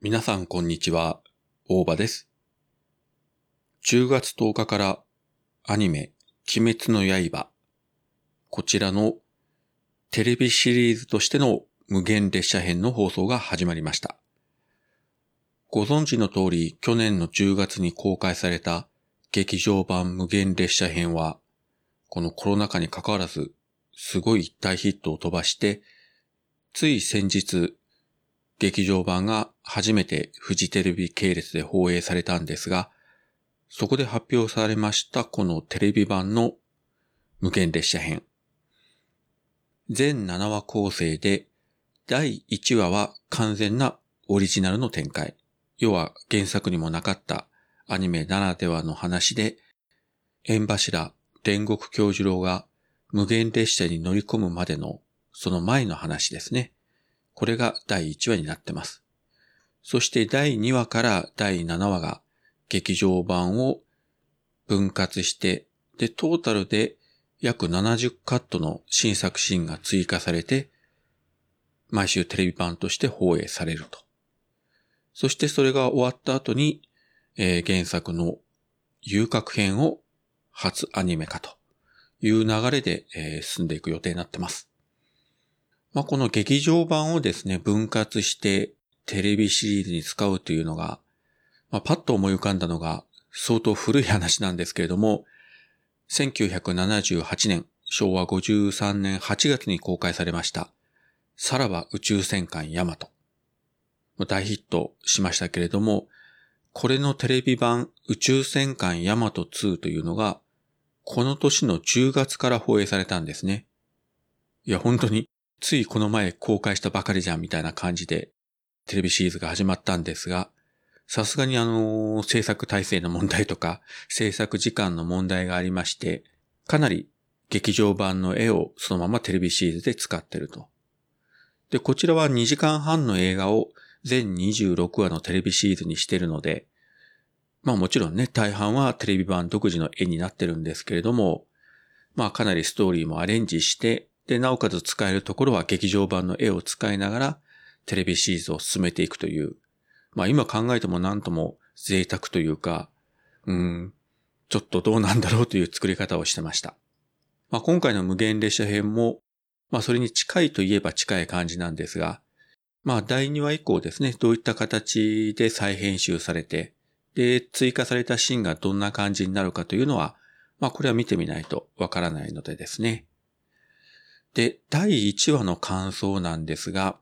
皆さんこんにちは、大場です。10月10日からアニメ、鬼滅の刃、こちらのテレビシリーズとしての無限列車編の放送が始まりました。ご存知の通り、去年の10月に公開された劇場版無限列車編は、このコロナ禍に関わらず、すごい大ヒットを飛ばして、つい先日、劇場版が初めてフジテレビ系列で放映されたんですが、そこで発表されましたこのテレビ版の無限列車編。全7話構成で、第1話は完全なオリジナルの展開。要は原作にもなかったアニメならではの話で、縁柱、煉獄教授郎が無限列車に乗り込むまでのその前の話ですね。これが第1話になってます。そして第2話から第7話が劇場版を分割して、で、トータルで約70カットの新作シーンが追加されて、毎週テレビ版として放映されると。そしてそれが終わった後に、えー、原作の遊郭編を初アニメ化という流れで、えー、進んでいく予定になってます。まあ、この劇場版をですね、分割してテレビシリーズに使うというのが、まあ、パッと思い浮かんだのが相当古い話なんですけれども、1978年、昭和53年8月に公開されました、さらば宇宙戦艦ヤマト。大ヒットしましたけれども、これのテレビ版宇宙戦艦ヤマト2というのが、この年の10月から放映されたんですね。いや、本当についこの前公開したばかりじゃんみたいな感じでテレビシリーズが始まったんですが、さすがにあの、制作体制の問題とか、制作時間の問題がありまして、かなり劇場版の絵をそのままテレビシリーズで使ってると。で、こちらは2時間半の映画を全26話のテレビシリーズにしてるので、まあもちろんね、大半はテレビ版独自の絵になってるんですけれども、まあかなりストーリーもアレンジして、で、なおかつ使えるところは劇場版の絵を使いながらテレビシリーズを進めていくという、まあ今考えても何とも贅沢というか、うん、ちょっとどうなんだろうという作り方をしてました。まあ今回の無限列車編も、まあそれに近いといえば近い感じなんですが、まあ第2話以降ですね、どういった形で再編集されて、で、追加されたシーンがどんな感じになるかというのは、まあこれは見てみないとわからないのでですね。で、第1話の感想なんですが、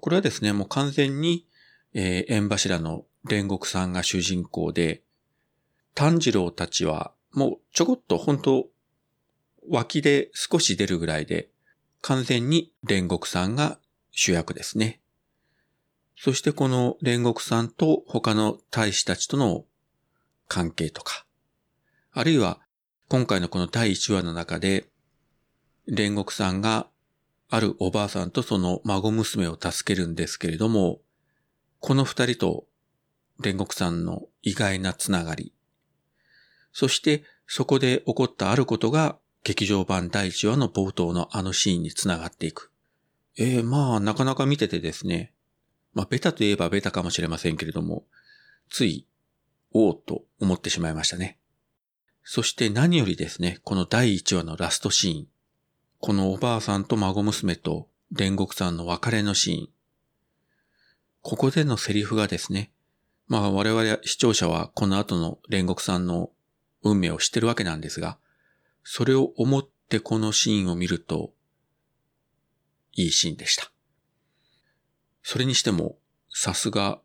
これはですね、もう完全に、えー、縁柱の煉獄さんが主人公で、炭治郎たちはもうちょこっと本当脇で少し出るぐらいで、完全に煉獄さんが主役ですね。そしてこの煉獄さんと他の大使たちとの関係とか、あるいは今回のこの第1話の中で、煉獄さんがあるおばあさんとその孫娘を助けるんですけれども、この二人と煉獄さんの意外なつながり、そしてそこで起こったあることが劇場版第1話の冒頭のあのシーンにつながっていく。ええー、まあなかなか見ててですね、まあベタといえばベタかもしれませんけれども、つい、おおと思ってしまいましたね。そして何よりですね、この第1話のラストシーン。このおばあさんと孫娘と煉獄さんの別れのシーン。ここでのセリフがですね、まあ我々視聴者はこの後の煉獄さんの運命を知ってるわけなんですが、それを思ってこのシーンを見ると、いいシーンでした。それにしても、さすが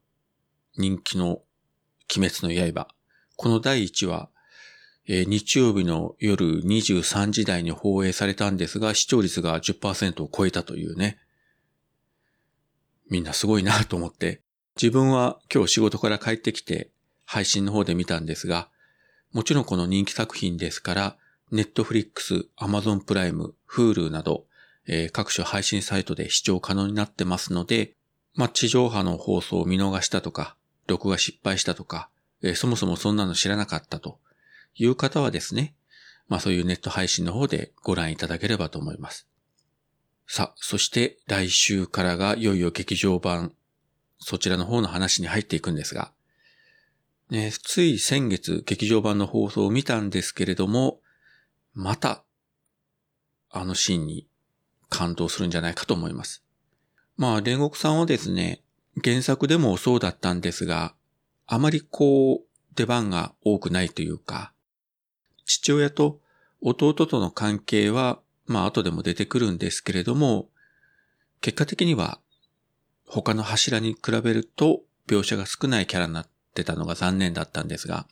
人気の鬼滅の刃。この第1話、え、日曜日の夜23時台に放映されたんですが、視聴率が10%を超えたというね。みんなすごいなと思って、自分は今日仕事から帰ってきて配信の方で見たんですが、もちろんこの人気作品ですから、ネットフリックス、アマゾンプライム、 Huluなど、えー、各種配信サイトで視聴可能になってますので、まあ、地上波の放送を見逃したとか、録画失敗したとか、えー、そもそもそんなの知らなかったという方はですね、まあそういうネット配信の方でご覧いただければと思います。さあ、そして来週からがいよいよ劇場版そちらの方の話に入っていくんですが、ね、つい先月劇場版の放送を見たんですけれども、また、あのシーンに感動するんじゃないかと思います。まあ、煉獄さんはですね、原作でもそうだったんですが、あまりこう、出番が多くないというか、父親と弟との関係は、まあ後でも出てくるんですけれども、結果的には他の柱に比べると描写が少ないキャラになってたのが残念だったんですが、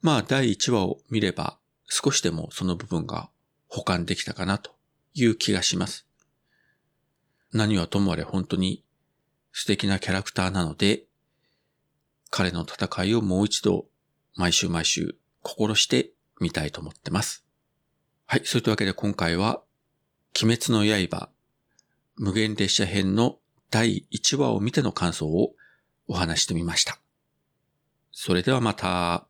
まあ第1話を見れば少しでもその部分が保管できたかなという気がします。何はともあれ本当に素敵なキャラクターなので、彼の戦いをもう一度毎週毎週心して見たいと思ってます。はい、そういったわけで今回は、鬼滅の刃、無限列車編の第1話を見ての感想をお話してみました。それではまた。